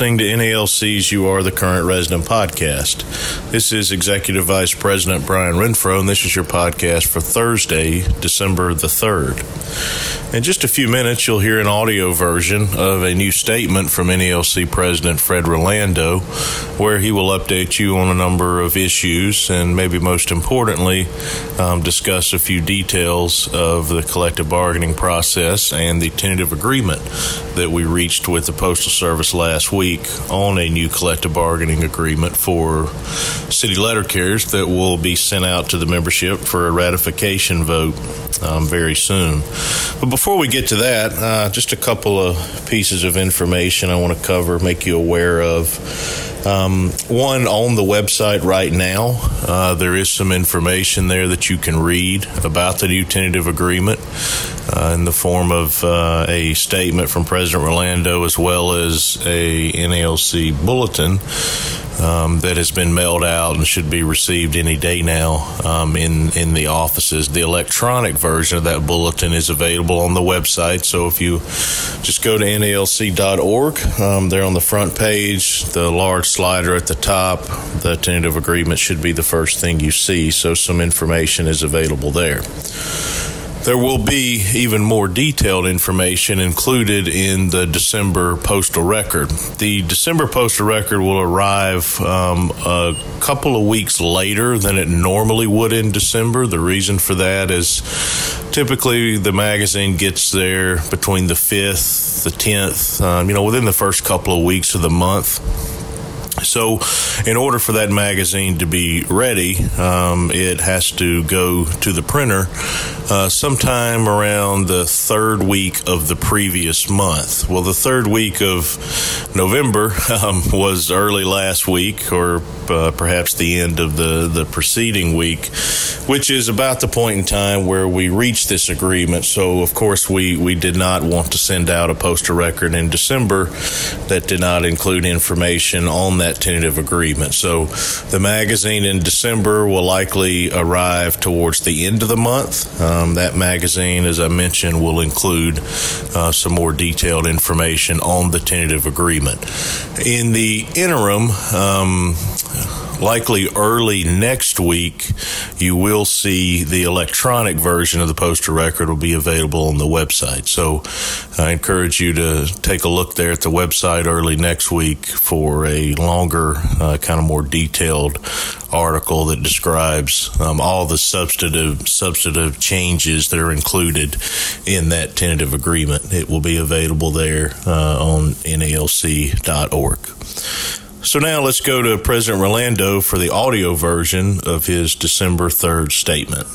Listening to NALC's You Are the Current Resident podcast. This is Executive Vice President Brian Renfro, and this is your podcast for Thursday, December the 3rd. In just a few minutes, you'll hear an audio version of a new statement from NALC President Fred Rolando, where he will update you on a number of issues and maybe most importantly, um, discuss a few details of the collective bargaining process and the tentative agreement that we reached with the Postal Service last week on a new collective bargaining agreement for city letter carriers that will be sent out to the membership for a ratification vote um, very soon. But before we get to that, uh, just a couple of pieces of information I want to cover, make you aware of. Um, one, on the website right now, uh, there is some information there that you can read about the new tentative agreement uh, in the form of uh, a statement from President Rolando as well as a NALC bulletin um, that has been mailed out and should be received any day now um, in in the offices. The electronic version of that bulletin is available on the website. So if you just go to nalc.org, um, there on the front page, the large slider at the top, the tentative agreement should be the first thing you see. So some information is available there. There will be even more detailed information included in the December postal record. The December postal record will arrive um, a couple of weeks later than it normally would in December. The reason for that is typically the magazine gets there between the 5th, the 10th, um, you know, within the first couple of weeks of the month. So, in order for that magazine to be ready, um, it has to go to the printer uh, sometime around the third week of the previous month. Well, the third week of November um, was early last week, or uh, perhaps the end of the, the preceding week, which is about the point in time where we reached this agreement. So, of course, we, we did not want to send out a postal record in December that did not include information on that tentative agreement. So, the magazine in December will likely arrive towards the end of the month. Um, that magazine, as I mentioned, will include uh, some more detailed information on the tentative agreement. In the interim, um, likely early next week, you will see the electronic version of the postal record will be available on the website. So I encourage you to take a look there at the website early next week for a longer, uh, kind of more detailed article that describes um, all the substantive substantive changes that are included in that tentative agreement. It will be available there uh, on nalc.org. So now let's go to President Rolando for the audio version of his December 3rd statement.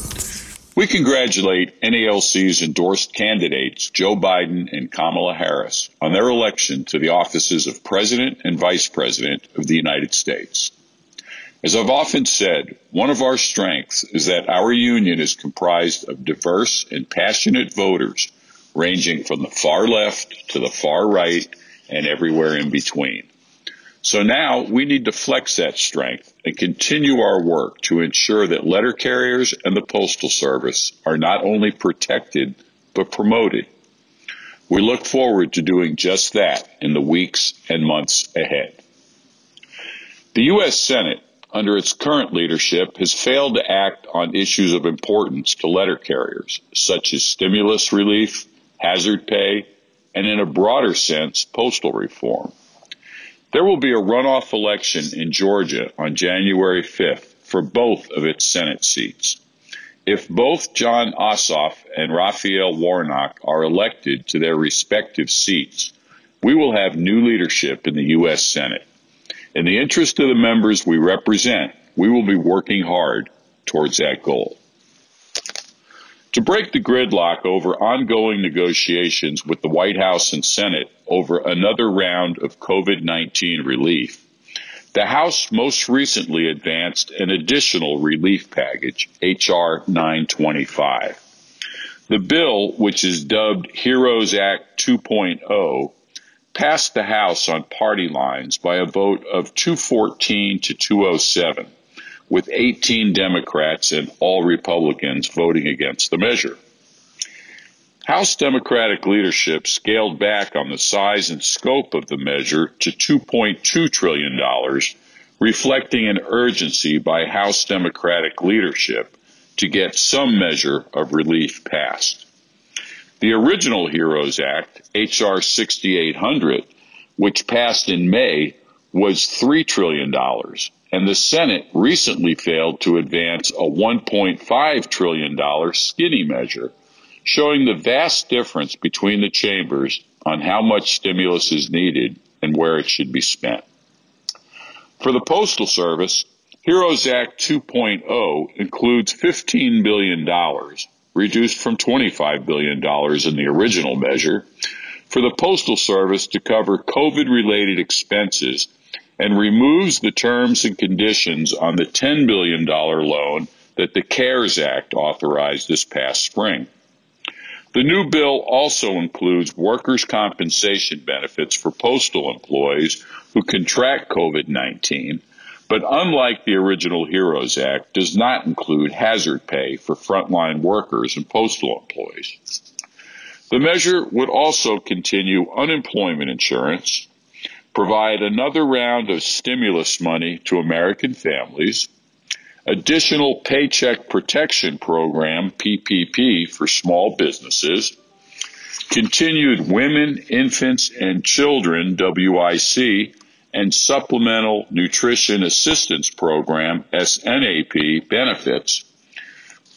We congratulate NALC's endorsed candidates, Joe Biden and Kamala Harris, on their election to the offices of President and Vice President of the United States. As I've often said, one of our strengths is that our union is comprised of diverse and passionate voters ranging from the far left to the far right and everywhere in between. So now we need to flex that strength and continue our work to ensure that letter carriers and the Postal Service are not only protected, but promoted. We look forward to doing just that in the weeks and months ahead. The U.S. Senate, under its current leadership, has failed to act on issues of importance to letter carriers, such as stimulus relief, hazard pay, and in a broader sense, postal reform. There will be a runoff election in Georgia on January 5th for both of its Senate seats. If both Jon Ossoff and Raphael Warnock are elected to their respective seats, we will have new leadership in the U.S. Senate. In the interest of the members we represent, we will be working hard towards that goal. To break the gridlock over ongoing negotiations with the White House and Senate over another round of COVID 19 relief, the House most recently advanced an additional relief package, H.R. 925. The bill, which is dubbed HEROES Act 2.0, passed the House on party lines by a vote of 214 to 207 with 18 Democrats and all Republicans voting against the measure. House Democratic leadership scaled back on the size and scope of the measure to $2.2 trillion, reflecting an urgency by House Democratic leadership to get some measure of relief passed. The original HEROES Act, H.R. 6800, which passed in May, was $3 trillion, and the Senate recently failed to advance a $1.5 trillion skinny measure, showing the vast difference between the chambers on how much stimulus is needed and where it should be spent. For the Postal Service, HEROES Act 2.0 includes $15 billion, reduced from $25 billion in the original measure, for the Postal Service to cover COVID related expenses and removes the terms and conditions on the $10 billion loan that the CARES Act authorized this past spring. The new bill also includes workers' compensation benefits for postal employees who contract COVID 19, but unlike the original HEROES Act, does not include hazard pay for frontline workers and postal employees. The measure would also continue unemployment insurance, provide another round of stimulus money to American families, additional Paycheck Protection Program, PPP, for small businesses, continued Women, Infants, and Children, WIC, and Supplemental Nutrition Assistance Program, SNAP, benefits,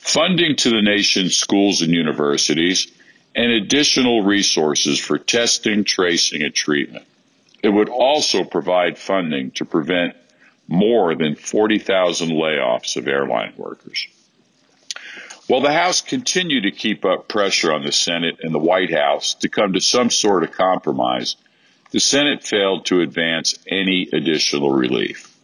funding to the nation's schools and universities, and additional resources for testing, tracing, and treatment. It would also provide funding to prevent more than 40,000 layoffs of airline workers. While the House continued to keep up pressure on the Senate and the White House to come to some sort of compromise, the Senate failed to advance any additional relief.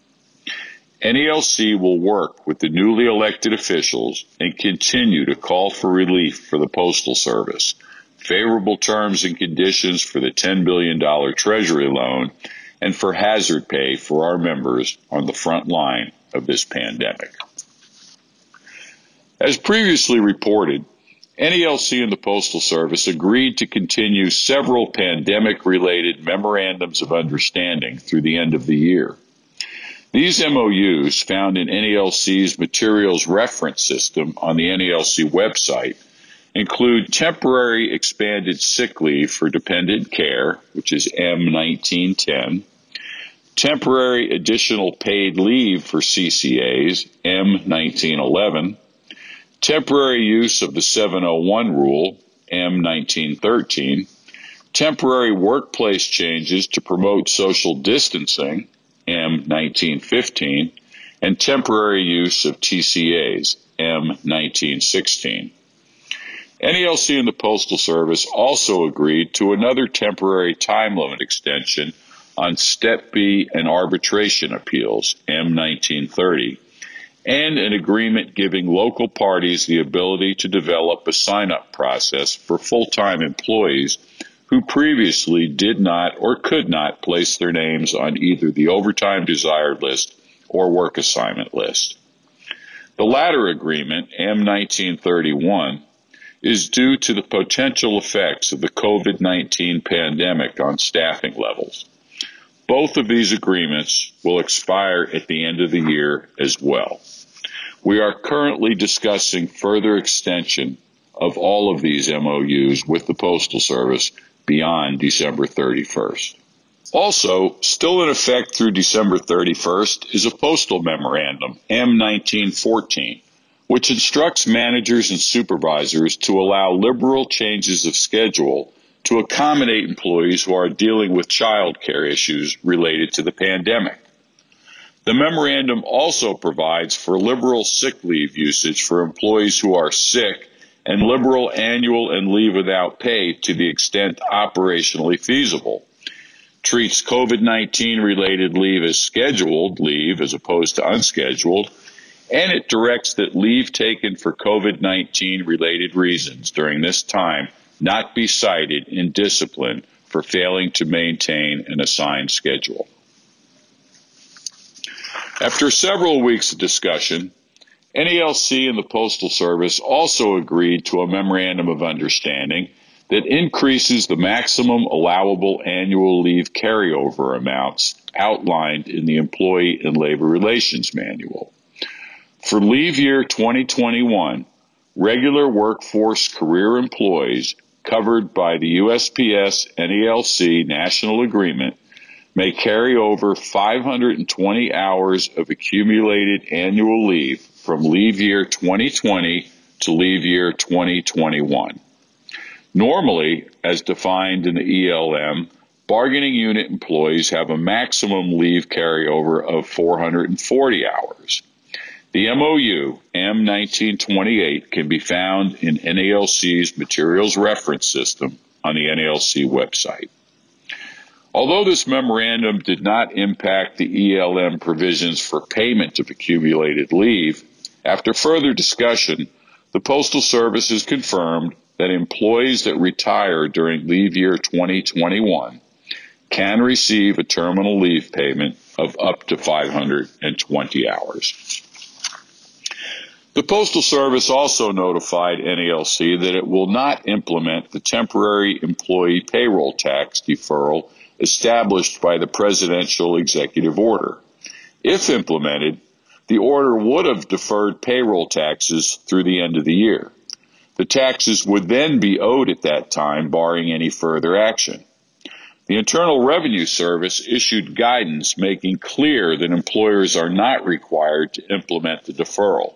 NALC will work with the newly elected officials and continue to call for relief for the Postal Service favorable terms and conditions for the $10 billion Treasury loan, and for hazard pay for our members on the front line of this pandemic. As previously reported, NALC and the Postal Service agreed to continue several pandemic related memorandums of understanding through the end of the year. These MOUs, found in NALC's materials reference system on the NALC website, include temporary expanded sick leave for dependent care, which is M1910, temporary additional paid leave for CCAs, M1911, temporary use of the 701 rule, M1913, temporary workplace changes to promote social distancing, M1915, and temporary use of TCAs, M1916. NALC and the Postal Service also agreed to another temporary time limit extension on Step B and arbitration appeals, M1930, and an agreement giving local parties the ability to develop a sign up process for full time employees who previously did not or could not place their names on either the overtime desired list or work assignment list. The latter agreement, M1931, is due to the potential effects of the COVID 19 pandemic on staffing levels. Both of these agreements will expire at the end of the year as well. We are currently discussing further extension of all of these MOUs with the Postal Service beyond December 31st. Also, still in effect through December 31st is a postal memorandum, M1914, which instructs managers and supervisors to allow liberal changes of schedule to accommodate employees who are dealing with child care issues related to the pandemic. The memorandum also provides for liberal sick leave usage for employees who are sick and liberal annual and leave without pay to the extent operationally feasible. Treats COVID 19 related leave as scheduled leave as opposed to unscheduled and it directs that leave taken for COVID 19 related reasons during this time not be cited in discipline for failing to maintain an assigned schedule. After several weeks of discussion, NALC and the Postal Service also agreed to a memorandum of understanding that increases the maximum allowable annual leave carryover amounts outlined in the Employee and Labor Relations Manual. For leave year 2021, regular workforce career employees covered by the USPS NALC National Agreement may carry over 520 hours of accumulated annual leave from leave year 2020 to leave year 2021. Normally, as defined in the ELM, bargaining unit employees have a maximum leave carryover of 440 hours. The MOU M1928 can be found in NALC's Materials Reference System on the NALC website. Although this memorandum did not impact the ELM provisions for payment of accumulated leave, after further discussion, the Postal Service has confirmed that employees that retire during leave year 2021 can receive a terminal leave payment of up to 520 hours. The Postal Service also notified NALC that it will not implement the temporary employee payroll tax deferral established by the presidential executive order. If implemented, the order would have deferred payroll taxes through the end of the year. The taxes would then be owed at that time, barring any further action. The Internal Revenue Service issued guidance making clear that employers are not required to implement the deferral.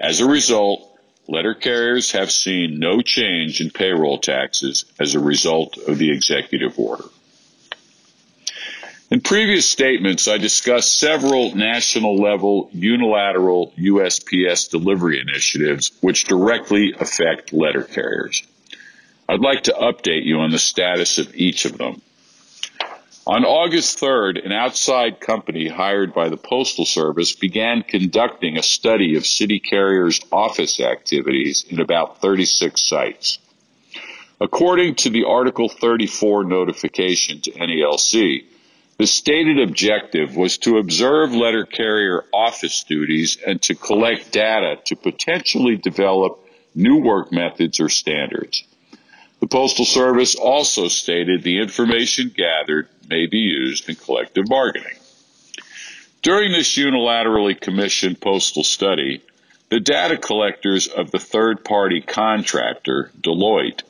As a result, letter carriers have seen no change in payroll taxes as a result of the executive order. In previous statements, I discussed several national level unilateral USPS delivery initiatives which directly affect letter carriers. I'd like to update you on the status of each of them. On August 3rd, an outside company hired by the Postal Service began conducting a study of city carriers' office activities in about 36 sites. According to the Article 34 notification to NALC, the stated objective was to observe letter carrier office duties and to collect data to potentially develop new work methods or standards. The Postal Service also stated the information gathered may be used in collective bargaining. During this unilaterally commissioned postal study, the data collectors of the third party contractor, Deloitte,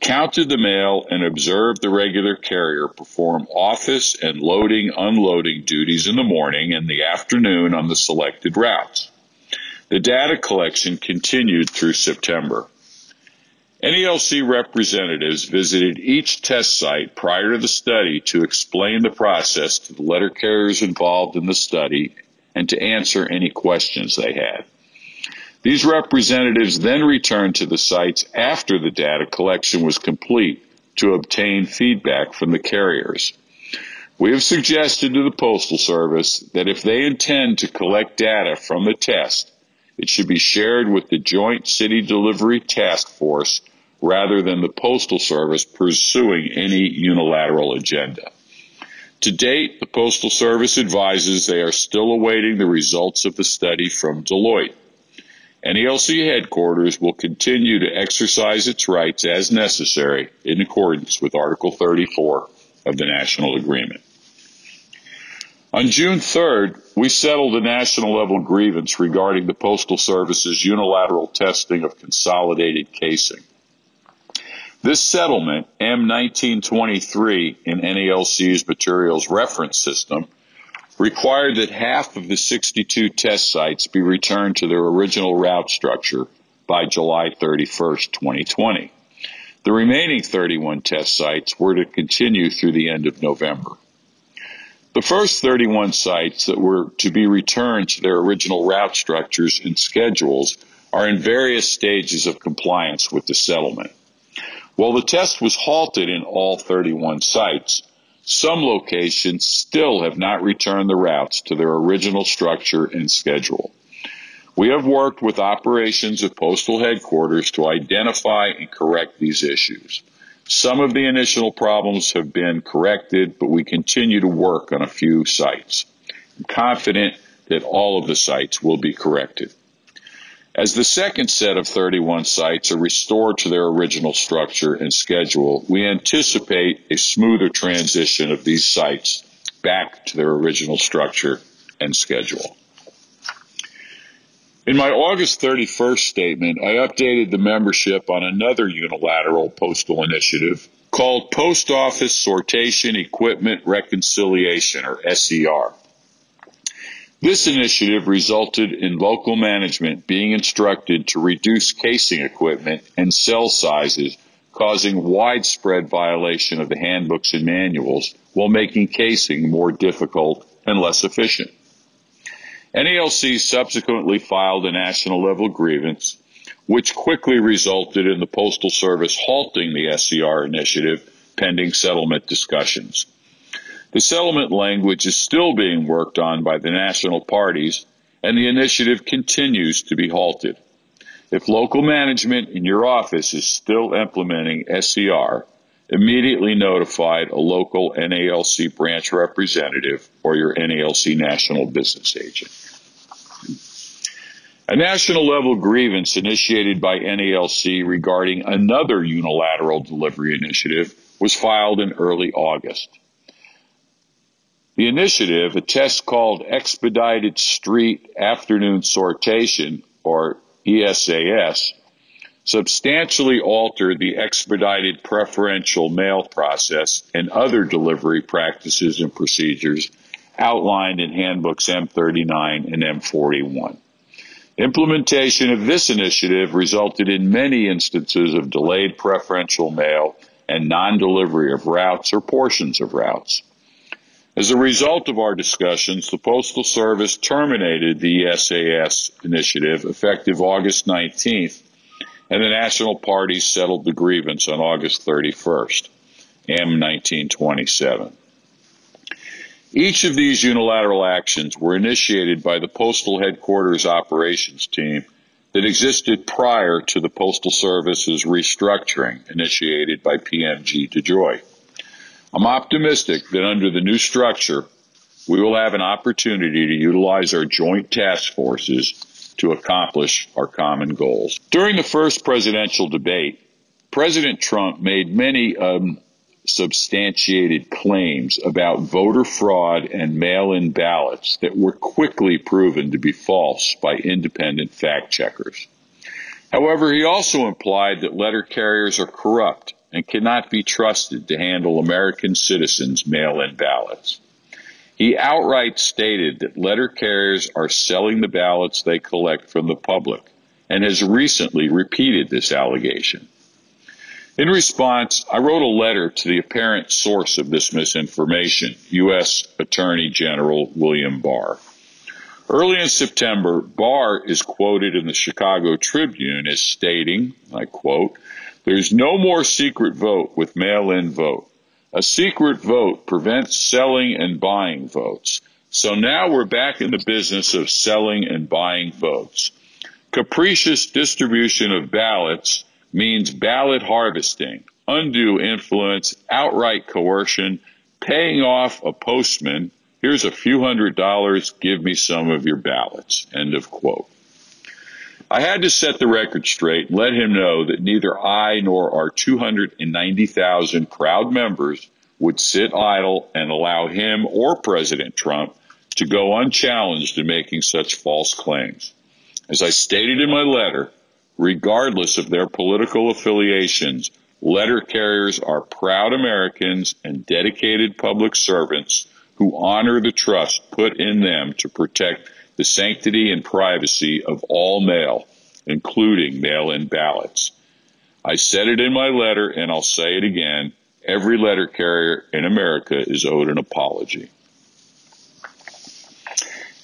counted the mail and observed the regular carrier perform office and loading unloading duties in the morning and the afternoon on the selected routes. The data collection continued through September. NALC representatives visited each test site prior to the study to explain the process to the letter carriers involved in the study and to answer any questions they had. These representatives then returned to the sites after the data collection was complete to obtain feedback from the carriers. We have suggested to the Postal Service that if they intend to collect data from the test, it should be shared with the Joint City Delivery Task Force rather than the Postal Service pursuing any unilateral agenda. To date, the Postal Service advises they are still awaiting the results of the study from Deloitte. NALC headquarters will continue to exercise its rights as necessary in accordance with Article 34 of the National Agreement. On June 3rd, we settled a national level grievance regarding the Postal Service's unilateral testing of consolidated casing. This settlement, M1923 in NALC's materials reference system, required that half of the 62 test sites be returned to their original route structure by July 31st, 2020. The remaining 31 test sites were to continue through the end of November. The first 31 sites that were to be returned to their original route structures and schedules are in various stages of compliance with the settlement. While the test was halted in all 31 sites, some locations still have not returned the routes to their original structure and schedule. We have worked with operations at postal headquarters to identify and correct these issues. Some of the initial problems have been corrected, but we continue to work on a few sites. I'm confident that all of the sites will be corrected. As the second set of 31 sites are restored to their original structure and schedule, we anticipate a smoother transition of these sites back to their original structure and schedule. In my August 31st statement, I updated the membership on another unilateral postal initiative called Post Office Sortation Equipment Reconciliation, or SER. This initiative resulted in local management being instructed to reduce casing equipment and cell sizes, causing widespread violation of the handbooks and manuals while making casing more difficult and less efficient. NALC subsequently filed a national level grievance, which quickly resulted in the Postal Service halting the SER initiative pending settlement discussions. The settlement language is still being worked on by the national parties, and the initiative continues to be halted. If local management in your office is still implementing SER, immediately notify a local NALC branch representative or your NALC national business agent. A national level grievance initiated by NALC regarding another unilateral delivery initiative was filed in early August. The initiative, a test called Expedited Street Afternoon Sortation, or ESAS, substantially altered the expedited preferential mail process and other delivery practices and procedures outlined in handbooks M39 and M41. Implementation of this initiative resulted in many instances of delayed preferential mail and non delivery of routes or portions of routes. As a result of our discussions, the Postal Service terminated the ESAS initiative effective August 19th, and the national parties settled the grievance on August 31st, M1927. Each of these unilateral actions were initiated by the Postal Headquarters operations team that existed prior to the Postal Service's restructuring initiated by PMG DeJoy. I'm optimistic that under the new structure, we will have an opportunity to utilize our joint task forces to accomplish our common goals. During the first presidential debate, President Trump made many um, unsubstantiated claims about voter fraud and mail in ballots that were quickly proven to be false by independent fact checkers. However, he also implied that letter carriers are corrupt and cannot be trusted to handle American citizens' mail in ballots. He outright stated that letter carriers are selling the ballots they collect from the public and has recently repeated this allegation. In response, I wrote a letter to the apparent source of this misinformation, U.S. Attorney General William Barr. Early in September, Barr is quoted in the Chicago Tribune as stating, I quote, there's no more secret vote with mail in vote. A secret vote prevents selling and buying votes. So now we're back in the business of selling and buying votes. Capricious distribution of ballots means ballot harvesting, undue influence, outright coercion, paying off a postman. Here's a few hundred dollars. Give me some of your ballots. End of quote. I had to set the record straight and let him know that neither I nor our 290,000 proud members would sit idle and allow him or President Trump to go unchallenged in making such false claims. As I stated in my letter, regardless of their political affiliations, letter carriers are proud Americans and dedicated public servants who honor the trust put in them to protect the sanctity and privacy of all mail, including mail in ballots. I said it in my letter and I'll say it again. Every letter carrier in America is owed an apology.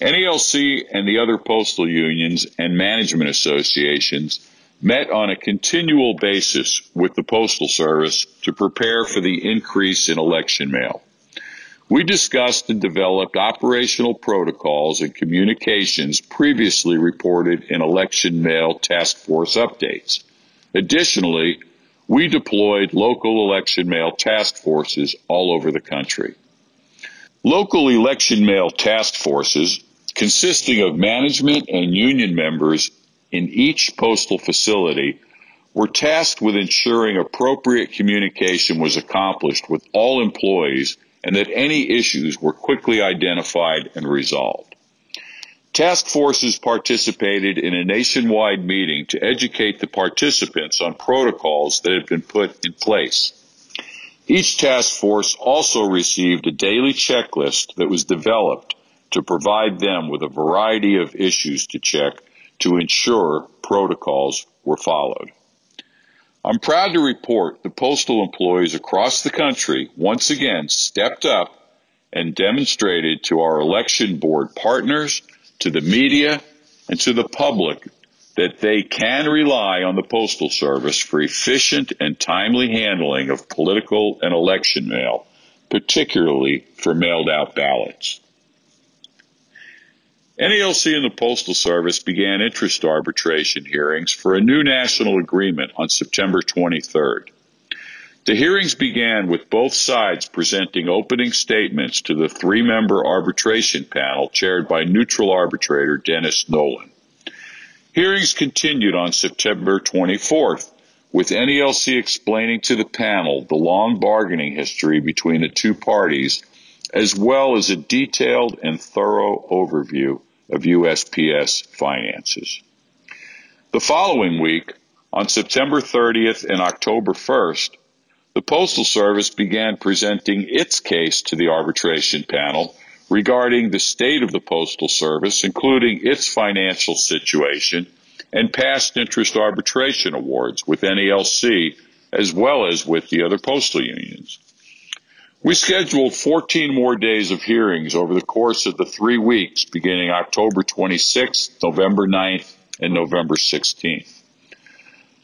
NALC and the other postal unions and management associations met on a continual basis with the Postal Service to prepare for the increase in election mail. We discussed and developed operational protocols and communications previously reported in election mail task force updates. Additionally, we deployed local election mail task forces all over the country. Local election mail task forces, consisting of management and union members, in each postal facility were tasked with ensuring appropriate communication was accomplished with all employees and that any issues were quickly identified and resolved. Task forces participated in a nationwide meeting to educate the participants on protocols that had been put in place. Each task force also received a daily checklist that was developed to provide them with a variety of issues to check to ensure protocols were followed. I'm proud to report the postal employees across the country once again stepped up and demonstrated to our election board partners, to the media, and to the public that they can rely on the Postal Service for efficient and timely handling of political and election mail, particularly for mailed out ballots. NALC and the Postal Service began interest arbitration hearings for a new national agreement on September 23rd. The hearings began with both sides presenting opening statements to the three member arbitration panel chaired by neutral arbitrator Dennis Nolan. Hearings continued on September 24th, with NALC explaining to the panel the long bargaining history between the two parties, as well as a detailed and thorough overview of USPS finances. The following week, on September 30th and October 1st, the Postal Service began presenting its case to the arbitration panel regarding the state of the Postal Service, including its financial situation and past interest arbitration awards with NALC as well as with the other postal unions. We scheduled 14 more days of hearings over the course of the three weeks beginning October 26th, November 9th, and November 16th.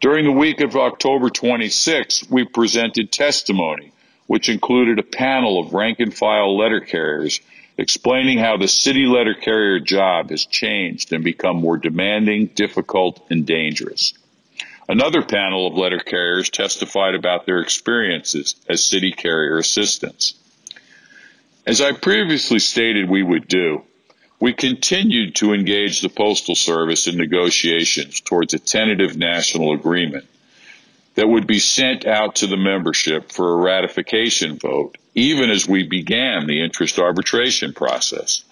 During the week of October 26th, we presented testimony, which included a panel of rank and file letter carriers explaining how the city letter carrier job has changed and become more demanding, difficult, and dangerous. Another panel of letter carriers testified about their experiences as city carrier assistants. As I previously stated we would do, we continued to engage the Postal Service in negotiations towards a tentative national agreement that would be sent out to the membership for a ratification vote, even as we began the interest arbitration process.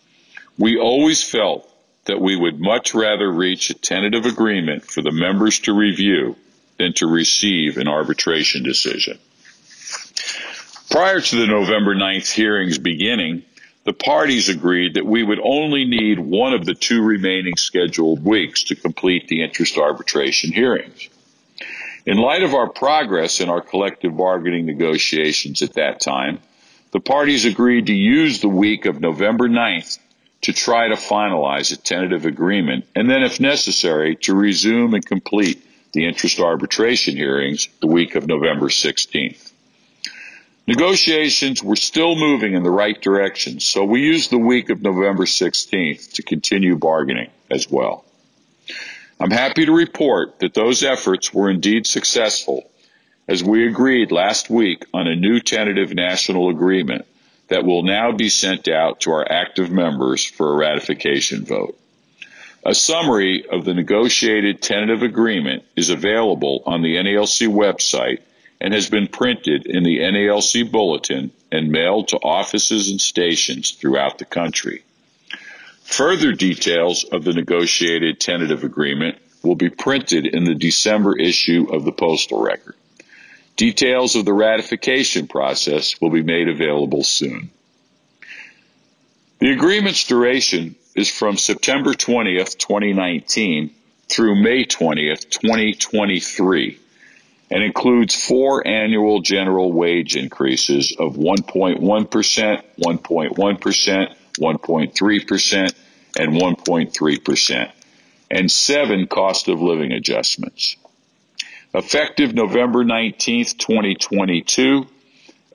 We always felt that we would much rather reach a tentative agreement for the members to review than to receive an arbitration decision. Prior to the November 9th hearings beginning, the parties agreed that we would only need one of the two remaining scheduled weeks to complete the interest arbitration hearings. In light of our progress in our collective bargaining negotiations at that time, the parties agreed to use the week of November 9th to try to finalize a tentative agreement, and then, if necessary, to resume and complete the interest arbitration hearings the week of November 16th. Negotiations were still moving in the right direction, so we used the week of November 16th to continue bargaining as well. I'm happy to report that those efforts were indeed successful as we agreed last week on a new tentative national agreement that will now be sent out to our active members for a ratification vote. A summary of the negotiated tentative agreement is available on the NALC website and has been printed in the NALC bulletin and mailed to offices and stations throughout the country. Further details of the negotiated tentative agreement will be printed in the December issue of the Postal Record. Details of the ratification process will be made available soon. The agreement's duration is from September 20th, 2019 through May 20th, 2023 and includes four annual general wage increases of 1.1%, 1.1%, 1.3%, and 1.3%, and seven cost of living adjustments. Effective November 19, 2022,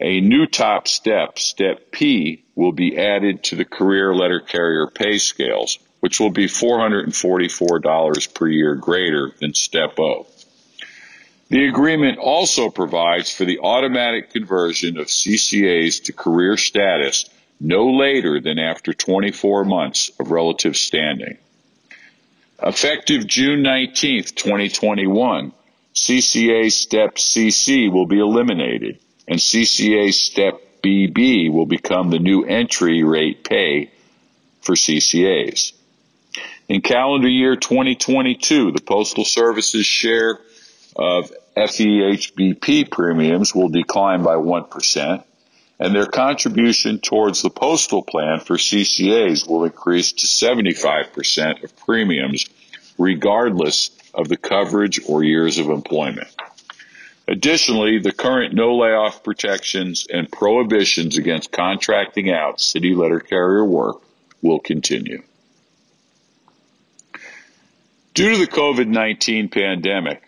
a new top step, Step P, will be added to the career letter carrier pay scales, which will be $444 per year greater than Step O. The agreement also provides for the automatic conversion of CCAs to career status no later than after 24 months of relative standing. Effective June 19th, 2021, CCA Step CC will be eliminated and CCA Step BB will become the new entry rate pay for CCAs. In calendar year 2022, the Postal Service's share of FEHBP premiums will decline by 1%, and their contribution towards the postal plan for CCAs will increase to 75% of premiums, regardless of the coverage or years of employment. Additionally, the current no layoff protections and prohibitions against contracting out city letter carrier work will continue. Due to the COVID 19 pandemic,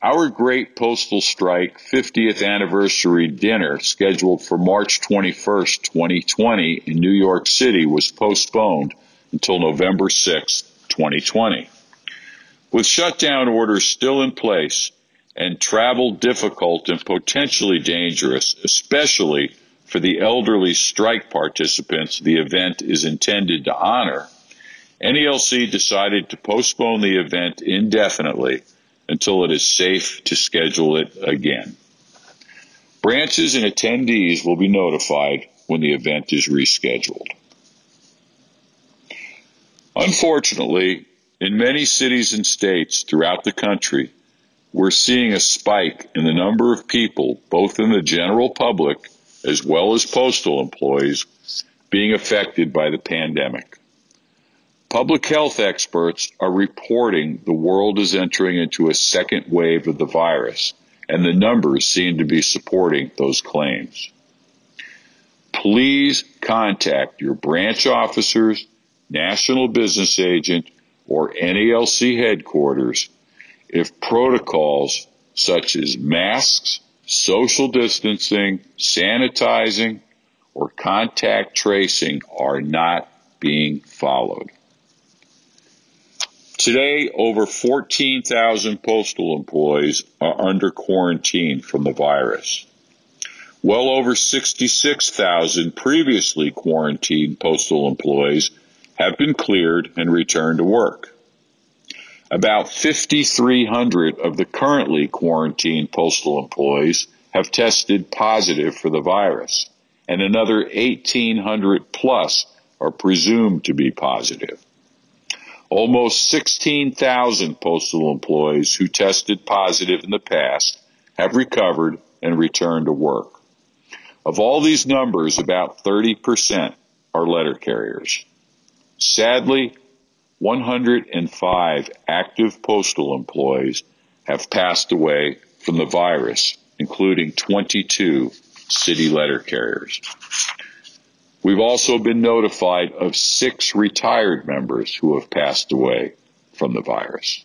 our Great Postal Strike 50th anniversary dinner scheduled for March 21st, 2020 in New York City was postponed until November 6, 2020. With shutdown orders still in place and travel difficult and potentially dangerous, especially for the elderly strike participants the event is intended to honor, NALC decided to postpone the event indefinitely until it is safe to schedule it again. Branches and attendees will be notified when the event is rescheduled. Unfortunately, in many cities and states throughout the country, we're seeing a spike in the number of people, both in the general public as well as postal employees, being affected by the pandemic. Public health experts are reporting the world is entering into a second wave of the virus, and the numbers seem to be supporting those claims. Please contact your branch officers, national business agent, or NALC headquarters if protocols such as masks, social distancing, sanitizing, or contact tracing are not being followed. Today, over 14,000 postal employees are under quarantine from the virus. Well over 66,000 previously quarantined postal employees have been cleared and returned to work. About 5,300 of the currently quarantined postal employees have tested positive for the virus, and another 1,800 plus are presumed to be positive. Almost 16,000 postal employees who tested positive in the past have recovered and returned to work. Of all these numbers, about 30% are letter carriers. Sadly, 105 active postal employees have passed away from the virus, including 22 city letter carriers. We've also been notified of six retired members who have passed away from the virus.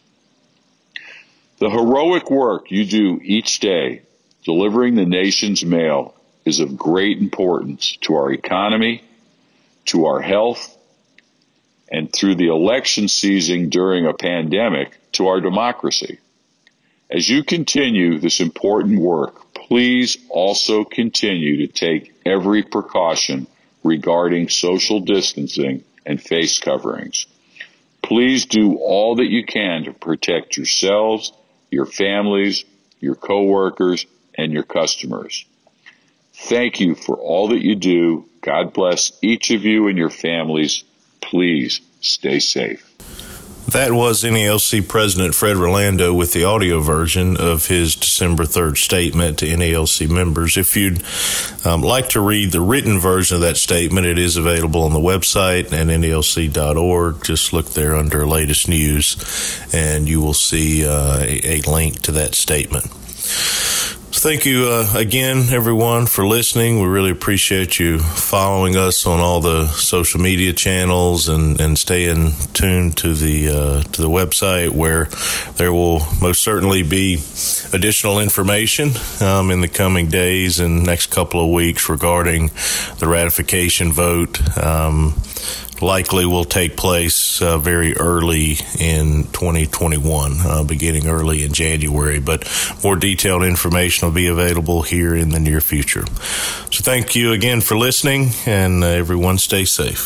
The heroic work you do each day delivering the nation's mail is of great importance to our economy, to our health, and through the election season during a pandemic to our democracy. As you continue this important work, please also continue to take every precaution regarding social distancing and face coverings. Please do all that you can to protect yourselves, your families, your coworkers, and your customers. Thank you for all that you do. God bless each of you and your families. Please stay safe. That was NALC President Fred Rolando with the audio version of his December 3rd statement to NALC members. If you'd um, like to read the written version of that statement, it is available on the website at nalc.org. Just look there under latest news and you will see uh, a, a link to that statement thank you uh, again, everyone, for listening. We really appreciate you following us on all the social media channels and, and staying tuned to the uh, to the website where there will most certainly be additional information um, in the coming days and next couple of weeks regarding the ratification vote. Um, likely will take place uh, very early in 2021, uh, beginning early in January. But more detailed information will be available here in the near future. So thank you again for listening, and uh, everyone stay safe.